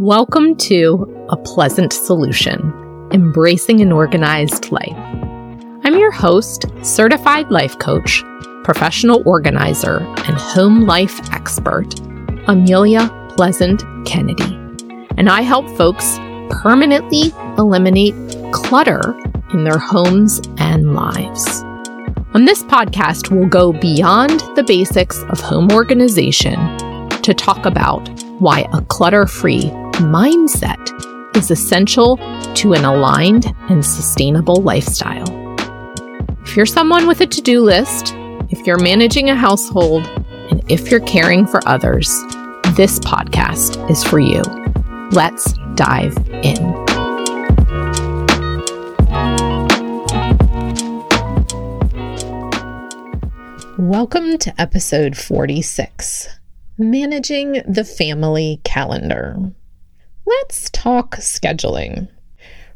Welcome to A Pleasant Solution Embracing an Organized Life. I'm your host, certified life coach, professional organizer, and home life expert, Amelia Pleasant Kennedy. And I help folks permanently eliminate clutter in their homes and lives. On this podcast, we'll go beyond the basics of home organization to talk about why a clutter free mindset is essential to an aligned and sustainable lifestyle. If you're someone with a to do list, if you're managing a household, and if you're caring for others, this podcast is for you. Let's dive in. Welcome to episode 46 Managing the Family Calendar. Let's talk scheduling.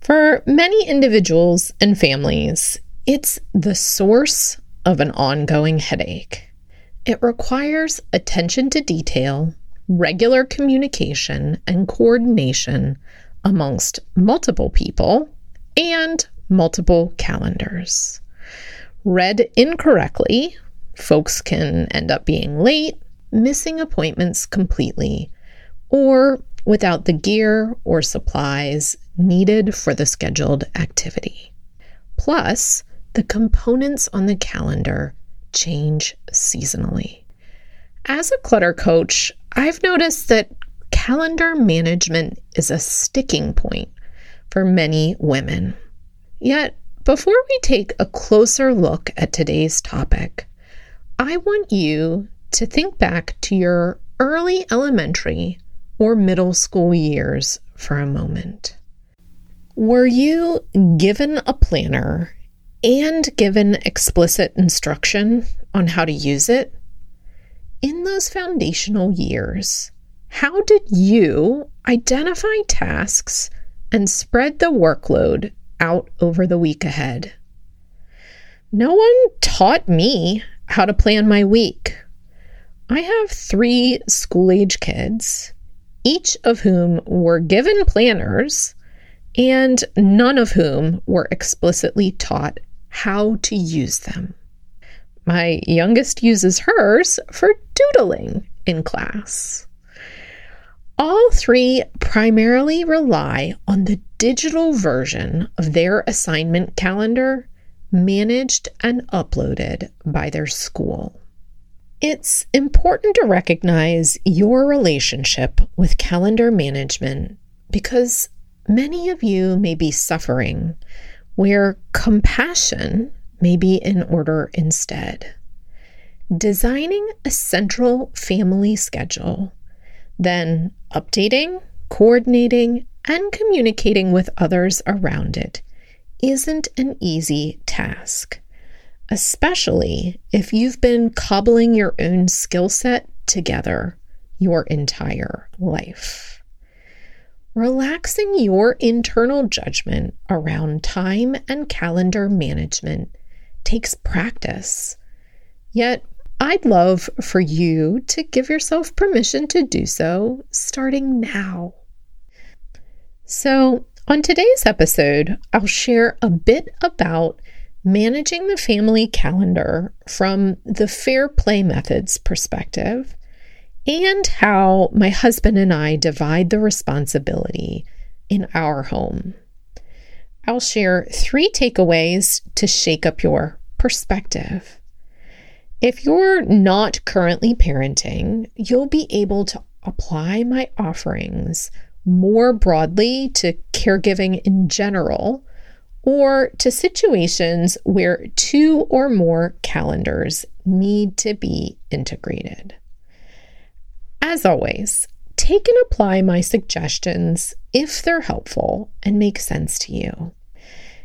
For many individuals and families, it's the source of an ongoing headache. It requires attention to detail, regular communication, and coordination amongst multiple people and multiple calendars. Read incorrectly, folks can end up being late, missing appointments completely, or without the gear or supplies needed for the scheduled activity. Plus, the components on the calendar change seasonally. As a clutter coach, I've noticed that calendar management is a sticking point for many women. Yet, before we take a closer look at today's topic, I want you to think back to your early elementary or middle school years for a moment. Were you given a planner and given explicit instruction on how to use it? In those foundational years, how did you identify tasks and spread the workload out over the week ahead? No one taught me how to plan my week. I have three school age kids, each of whom were given planners and none of whom were explicitly taught how to use them. My youngest uses hers for doodling in class. All three primarily rely on the digital version of their assignment calendar managed and uploaded by their school. It's important to recognize your relationship with calendar management because many of you may be suffering where compassion may be in order instead. Designing a central family schedule, then updating, coordinating, and communicating with others around it isn't an easy task especially if you've been cobbling your own skill set together your entire life. Relaxing your internal judgment around time and calendar management takes practice. Yet, I'd love for you to give yourself permission to do so starting now. So, on today's episode, I'll share a bit about managing the family calendar from the fair play methods perspective and how my husband and I divide the responsibility in our home. I'll share three takeaways to shake up your perspective. If you're not currently parenting, you'll be able to apply my offerings more broadly to caregiving in general or to situations where two or more calendars need to be integrated. As always, take and apply my suggestions if they're helpful and make sense to you.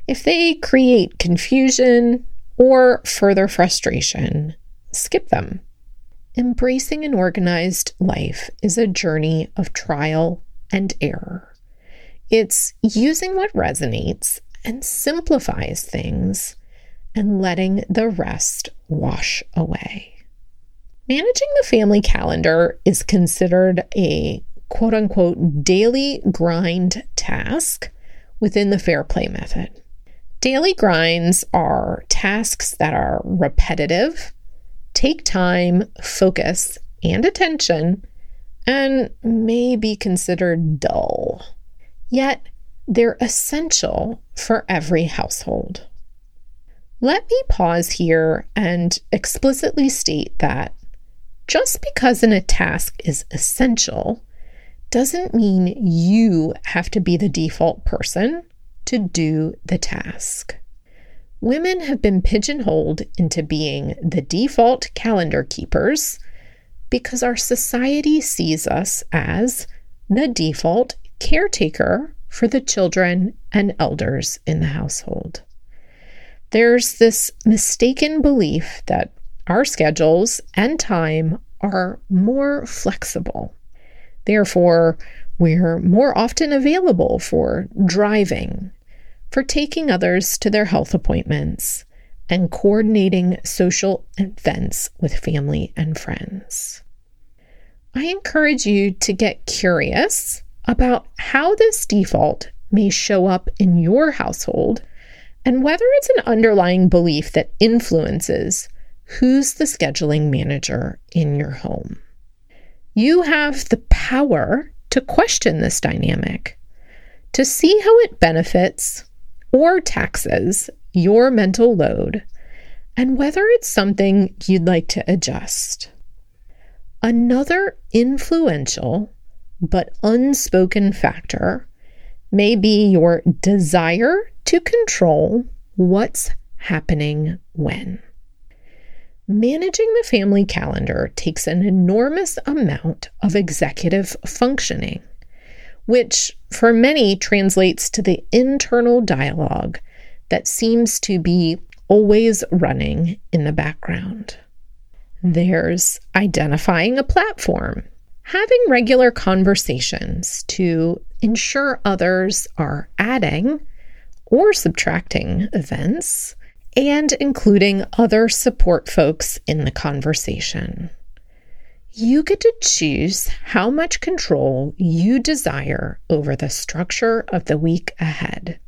If they create confusion or further frustration, skip them. Embracing an organized life is a journey of trial and error. It's using what resonates and simplifies things and letting the rest wash away. Managing the family calendar is considered a quote unquote daily grind task within the fair play method. Daily grinds are tasks that are repetitive, take time, focus, and attention, and may be considered dull. Yet, they're essential for every household. Let me pause here and explicitly state that just because a task is essential doesn't mean you have to be the default person to do the task. Women have been pigeonholed into being the default calendar keepers because our society sees us as the default caretaker for the children and elders in the household. There's this mistaken belief that our schedules and time are more flexible. Therefore, we're more often available for driving, for taking others to their health appointments, and coordinating social events with family and friends. I encourage you to get curious about how this default may show up in your household and whether it's an underlying belief that influences who's the scheduling manager in your home. You have the power to question this dynamic, to see how it benefits or taxes your mental load, and whether it's something you'd like to adjust. Another influential but unspoken factor may be your desire to control what's happening when. Managing the family calendar takes an enormous amount of executive functioning, which for many translates to the internal dialogue that seems to be always running in the background. There's identifying a platform, having regular conversations to ensure others are adding or subtracting events, and including other support folks in the conversation. You get to choose how much control you desire over the structure of the week ahead.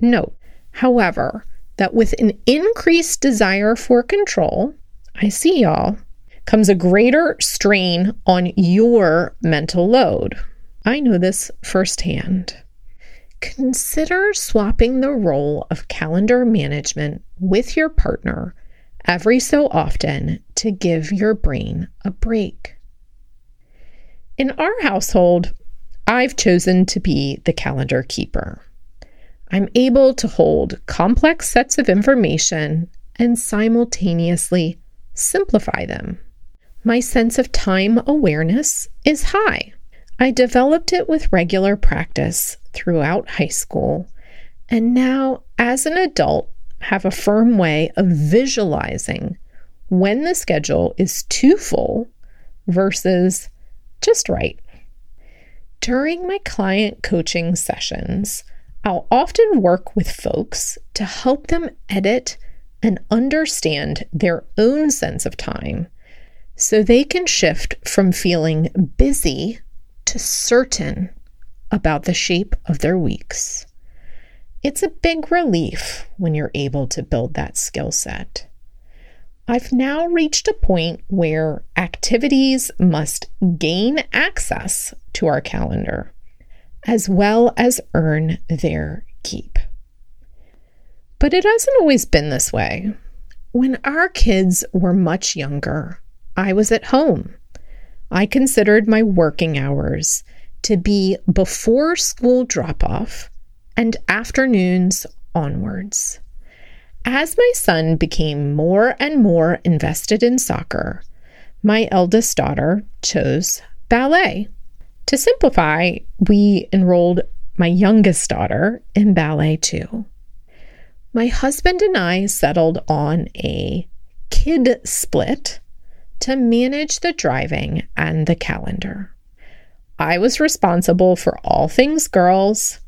Note, however, that with an increased desire for control, I see y'all, comes a greater strain on your mental load. I know this firsthand. Consider swapping the role of calendar management with your partner every so often to give your brain a break. In our household, I've chosen to be the calendar keeper. I'm able to hold complex sets of information and simultaneously simplify them. My sense of time awareness is high. I developed it with regular practice throughout high school, and now, as an adult, have a firm way of visualizing when the schedule is too full versus just right. During my client coaching sessions, I'll often work with folks to help them edit and understand their own sense of time so they can shift from feeling busy to certain about the shape of their weeks. It's a big relief when you're able to build that skill set. I've now reached a point where activities must gain access to our calendar as well as earn their keep. But it hasn't always been this way. When our kids were much younger, I was at home. I considered my working hours to be before school drop off and afternoons onwards. As my son became more and more invested in soccer, my eldest daughter chose ballet. To simplify, we enrolled my youngest daughter in ballet too. My husband and I settled on a kid split to manage the driving and the calendar. I was responsible for all things girls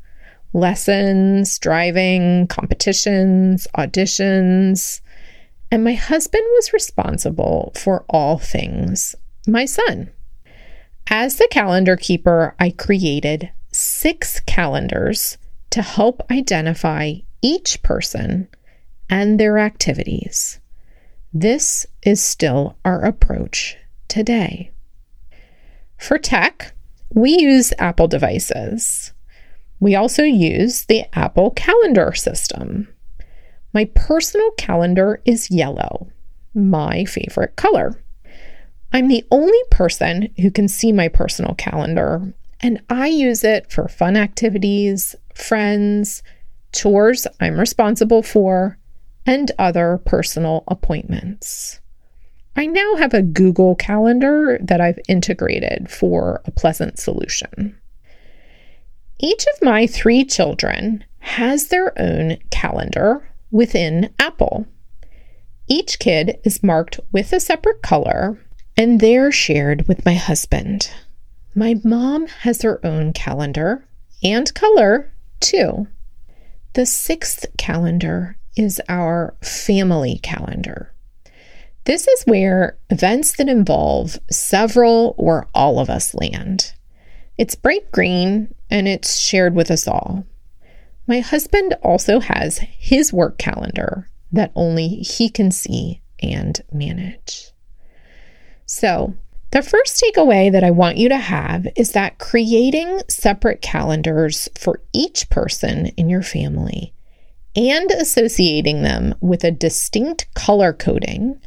lessons, driving, competitions, auditions, and my husband was responsible for all things my son. As the calendar keeper, I created six calendars to help identify each person and their activities. This is still our approach today. For tech, we use Apple devices. We also use the Apple Calendar system. My personal calendar is yellow, my favorite color. I'm the only person who can see my personal calendar, and I use it for fun activities, friends, chores I'm responsible for, and other personal appointments. I now have a Google Calendar that I've integrated for a pleasant solution. Each of my three children has their own calendar within Apple. Each kid is marked with a separate color, and they're shared with my husband. My mom has her own calendar and color, too. The sixth calendar is our family calendar. This is where events that involve several or all of us land. It's bright green and it's shared with us all. My husband also has his work calendar that only he can see and manage. So, the first takeaway that I want you to have is that creating separate calendars for each person in your family and associating them with a distinct color coding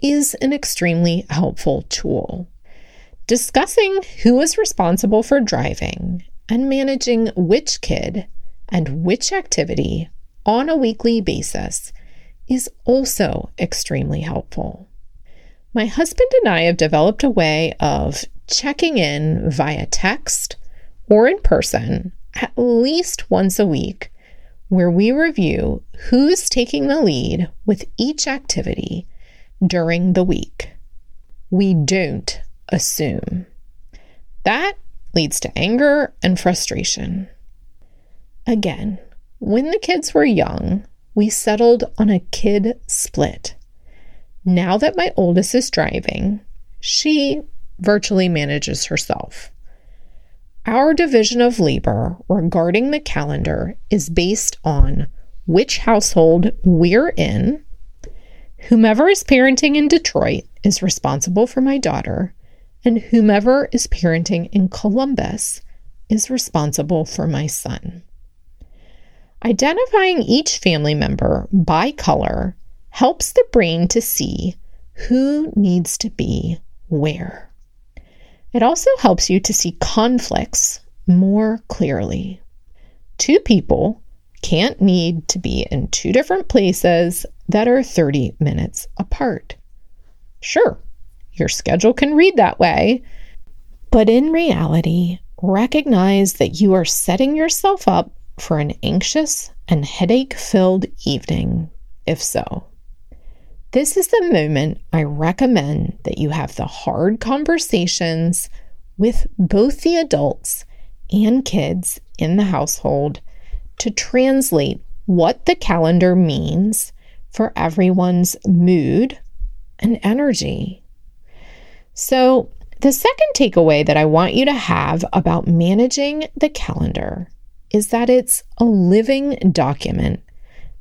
is an extremely helpful tool. Discussing who is responsible for driving and managing which kid and which activity on a weekly basis is also extremely helpful. My husband and I have developed a way of checking in via text or in person at least once a week, where we review who's taking the lead with each activity during the week. We don't assume. That leads to anger and frustration. Again, when the kids were young, we settled on a kid split. Now that my oldest is driving, she virtually manages herself. Our division of labor regarding the calendar is based on which household we're in. Whomever is parenting in Detroit is responsible for my daughter, and whomever is parenting in Columbus is responsible for my son. Identifying each family member by color helps the brain to see who needs to be where. It also helps you to see conflicts more clearly. Two people can't need to be in two different places that are 30 minutes apart. Sure, your schedule can read that way, but in reality, recognize that you are setting yourself up for an anxious and headache filled evening, if so. This is the moment I recommend that you have the hard conversations with both the adults and kids in the household to translate what the calendar means for everyone's mood and energy. So, the second takeaway that I want you to have about managing the calendar is that it's a living document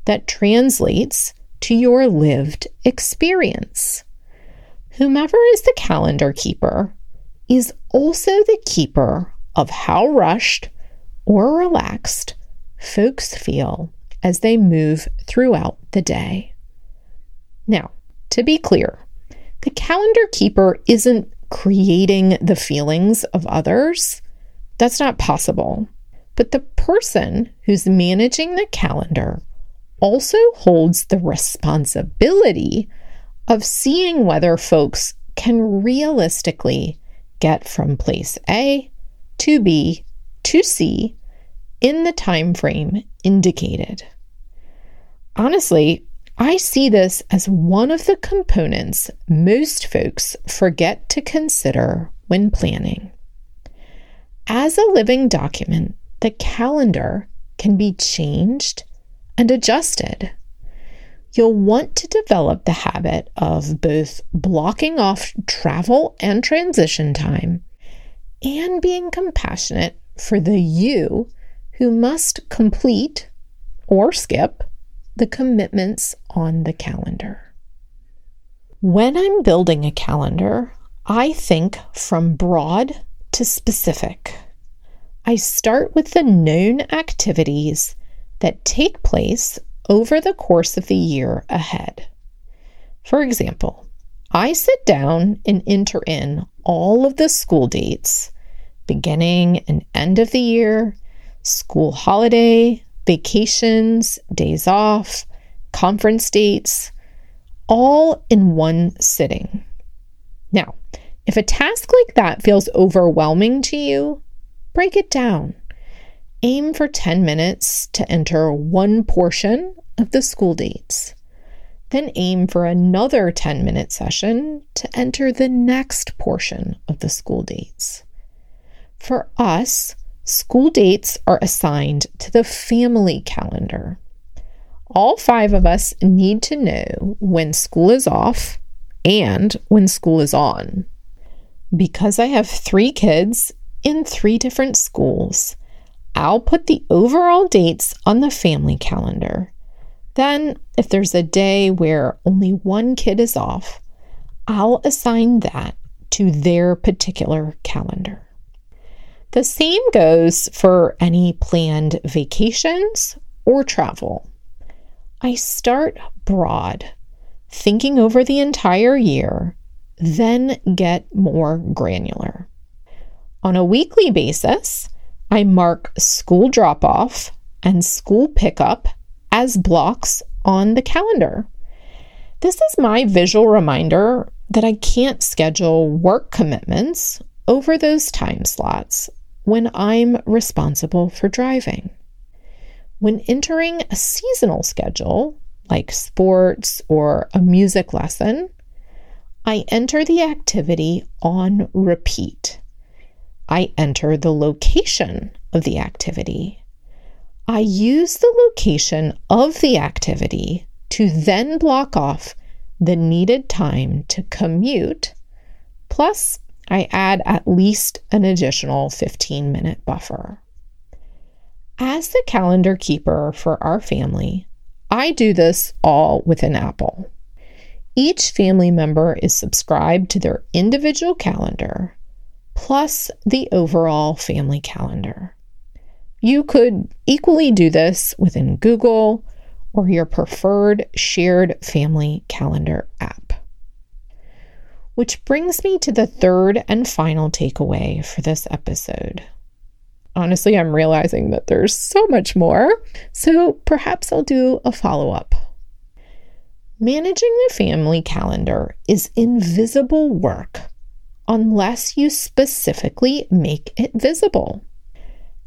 that translates to your lived experience. Whomever is the calendar keeper is also the keeper of how rushed or relaxed folks feel as they move throughout the day. Now, to be clear, the calendar keeper isn't creating the feelings of others. That's not possible. But the person who's managing the calendar also holds the responsibility of seeing whether folks can realistically get from place A to B to C in the time frame indicated. Honestly, I see this as one of the components most folks forget to consider when planning. As a living document, the calendar can be changed and adjusted. You'll want to develop the habit of both blocking off travel and transition time and being compassionate for the you who must complete or skip the commitments on the calendar. When I'm building a calendar, I think from broad to specific. I start with the known activities that take place over the course of the year ahead. For example, I sit down and enter in all of the school dates, beginning and end of the year, school holiday, vacations, days off, conference dates, all in one sitting. Now, if a task like that feels overwhelming to you, break it down. Aim for 10 minutes to enter one portion of the school dates. Then aim for another 10 minute session to enter the next portion of the school dates. For us, school dates are assigned to the family calendar. All five of us need to know when school is off and when school is on. Because I have three kids in three different schools, I'll put the overall dates on the family calendar. Then, if there's a day where only one kid is off, I'll assign that to their particular calendar. The same goes for any planned vacations or travel. I start broad, thinking over the entire year, then get more granular. On a weekly basis, I mark school drop off and school pickup as blocks on the calendar. This is my visual reminder that I can't schedule work commitments over those time slots when I'm responsible for driving. When entering a seasonal schedule, like sports or a music lesson, I enter the activity on repeat. I enter the location of the activity. I use the location of the activity to then block off the needed time to commute, plus I add at least an additional 15 minute buffer. As the calendar keeper for our family, I do this all with an Apple. Each family member is subscribed to their individual calendar plus the overall family calendar. You could equally do this within Google or your preferred shared family calendar app. Which brings me to the third and final takeaway for this episode. Honestly, I'm realizing that there's so much more, so perhaps I'll do a follow up. Managing the family calendar is invisible work unless you specifically make it visible.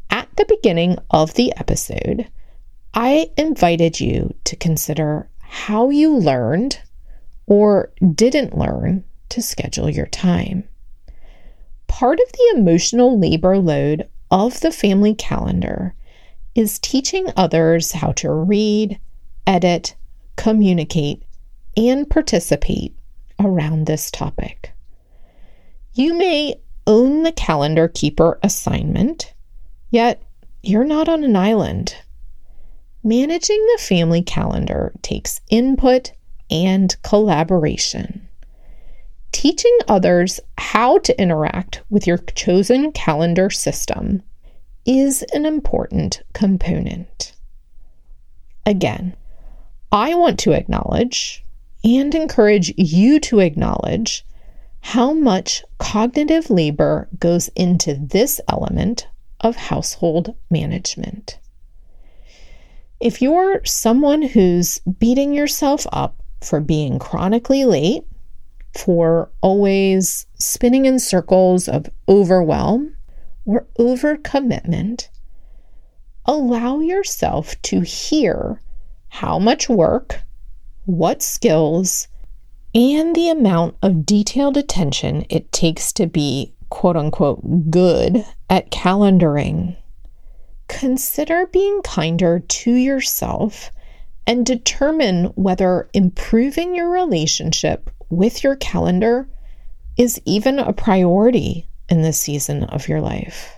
At the beginning of the episode, I invited you to consider how you learned or didn't learn to schedule your time. Part of the emotional labor load of the family calendar is teaching others how to read, edit, communicate, and participate around this topic. You may own the calendar keeper assignment, yet you're not on an island. Managing the family calendar takes input and collaboration. Teaching others how to interact with your chosen calendar system is an important component. Again, I want to acknowledge and encourage you to acknowledge how much cognitive labor goes into this element of household management. If you're someone who's beating yourself up for being chronically late, for always spinning in circles of overwhelm or overcommitment, allow yourself to hear how much work, what skills, and the amount of detailed attention it takes to be quote unquote good at calendaring. Consider being kinder to yourself and determine whether improving your relationship with your calendar is even a priority in this season of your life.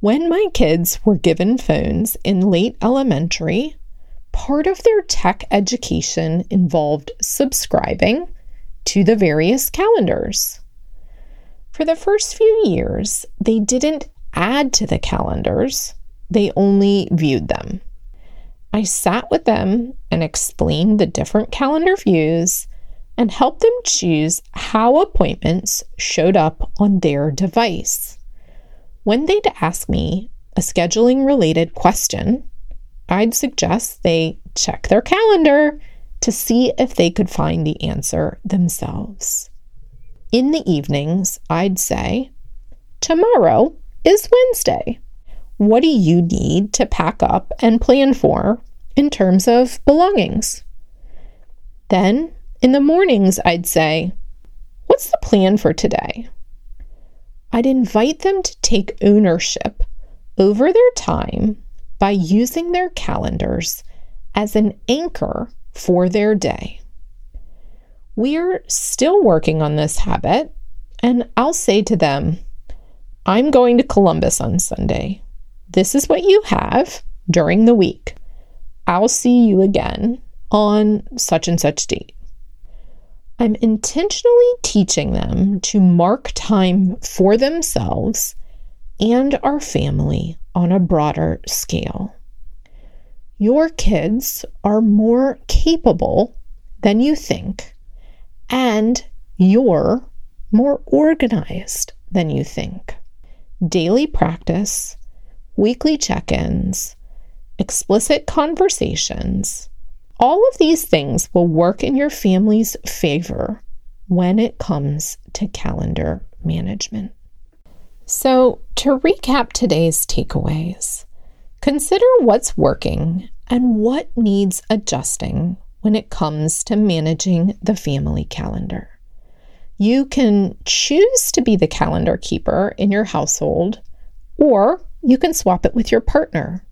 When my kids were given phones in late elementary, part of their tech education involved subscribing to the various calendars. For the first few years, they didn't add to the calendars, they only viewed them. I sat with them and explained the different calendar views and helped them choose how appointments showed up on their device. When they'd ask me a scheduling related question, I'd suggest they check their calendar to see if they could find the answer themselves. In the evenings, I'd say, Tomorrow is Wednesday. What do you need to pack up and plan for in terms of belongings? Then, in the mornings, I'd say, What's the plan for today? I'd invite them to take ownership over their time by using their calendars as an anchor for their day. We're still working on this habit, and I'll say to them, I'm going to Columbus on Sunday. This is what you have during the week. I'll see you again on such and such date. I'm intentionally teaching them to mark time for themselves and our family on a broader scale. Your kids are more capable than you think, and you're more organized than you think. Daily practice, weekly check ins, explicit conversations, all of these things will work in your family's favor when it comes to calendar management. So, to recap today's takeaways, consider what's working and what needs adjusting when it comes to managing the family calendar. You can choose to be the calendar keeper in your household, or you can swap it with your partner.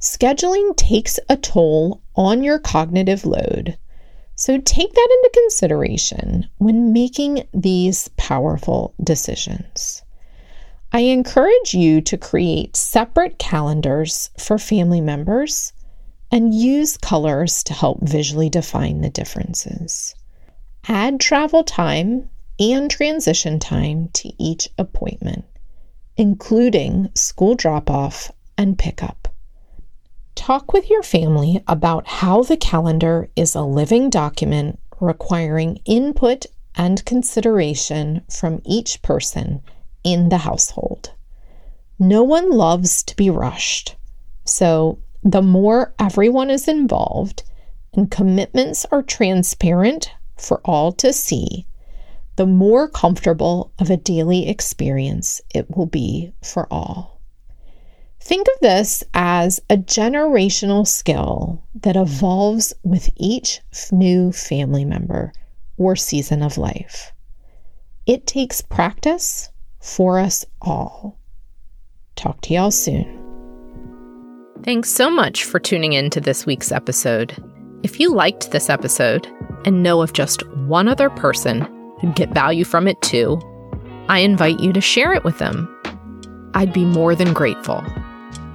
Scheduling takes a toll on your cognitive load, so take that into consideration when making these powerful decisions. I encourage you to create separate calendars for family members and use colors to help visually define the differences. Add travel time and transition time to each appointment, including school drop off and pickup. Talk with your family about how the calendar is a living document requiring input and consideration from each person in the household. No one loves to be rushed. So, the more everyone is involved and commitments are transparent for all to see, the more comfortable of a daily experience it will be for all. Think of this as a generational skill that evolves with each new family member or season of life. It takes practice for us all. Talk to y'all soon. Thanks so much for tuning in to this week's episode. If you liked this episode and know of just one other person who'd get value from it too, I invite you to share it with them. I'd be more than grateful.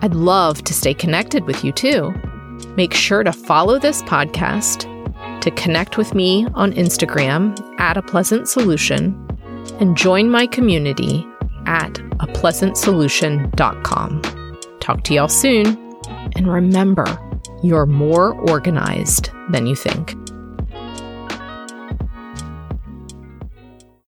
I'd love to stay connected with you too. Make sure to follow this podcast, to connect with me on Instagram at a pleasant solution, and join my community at apleasantsolution.com. Talk to y'all soon, and remember, you're more organized than you think.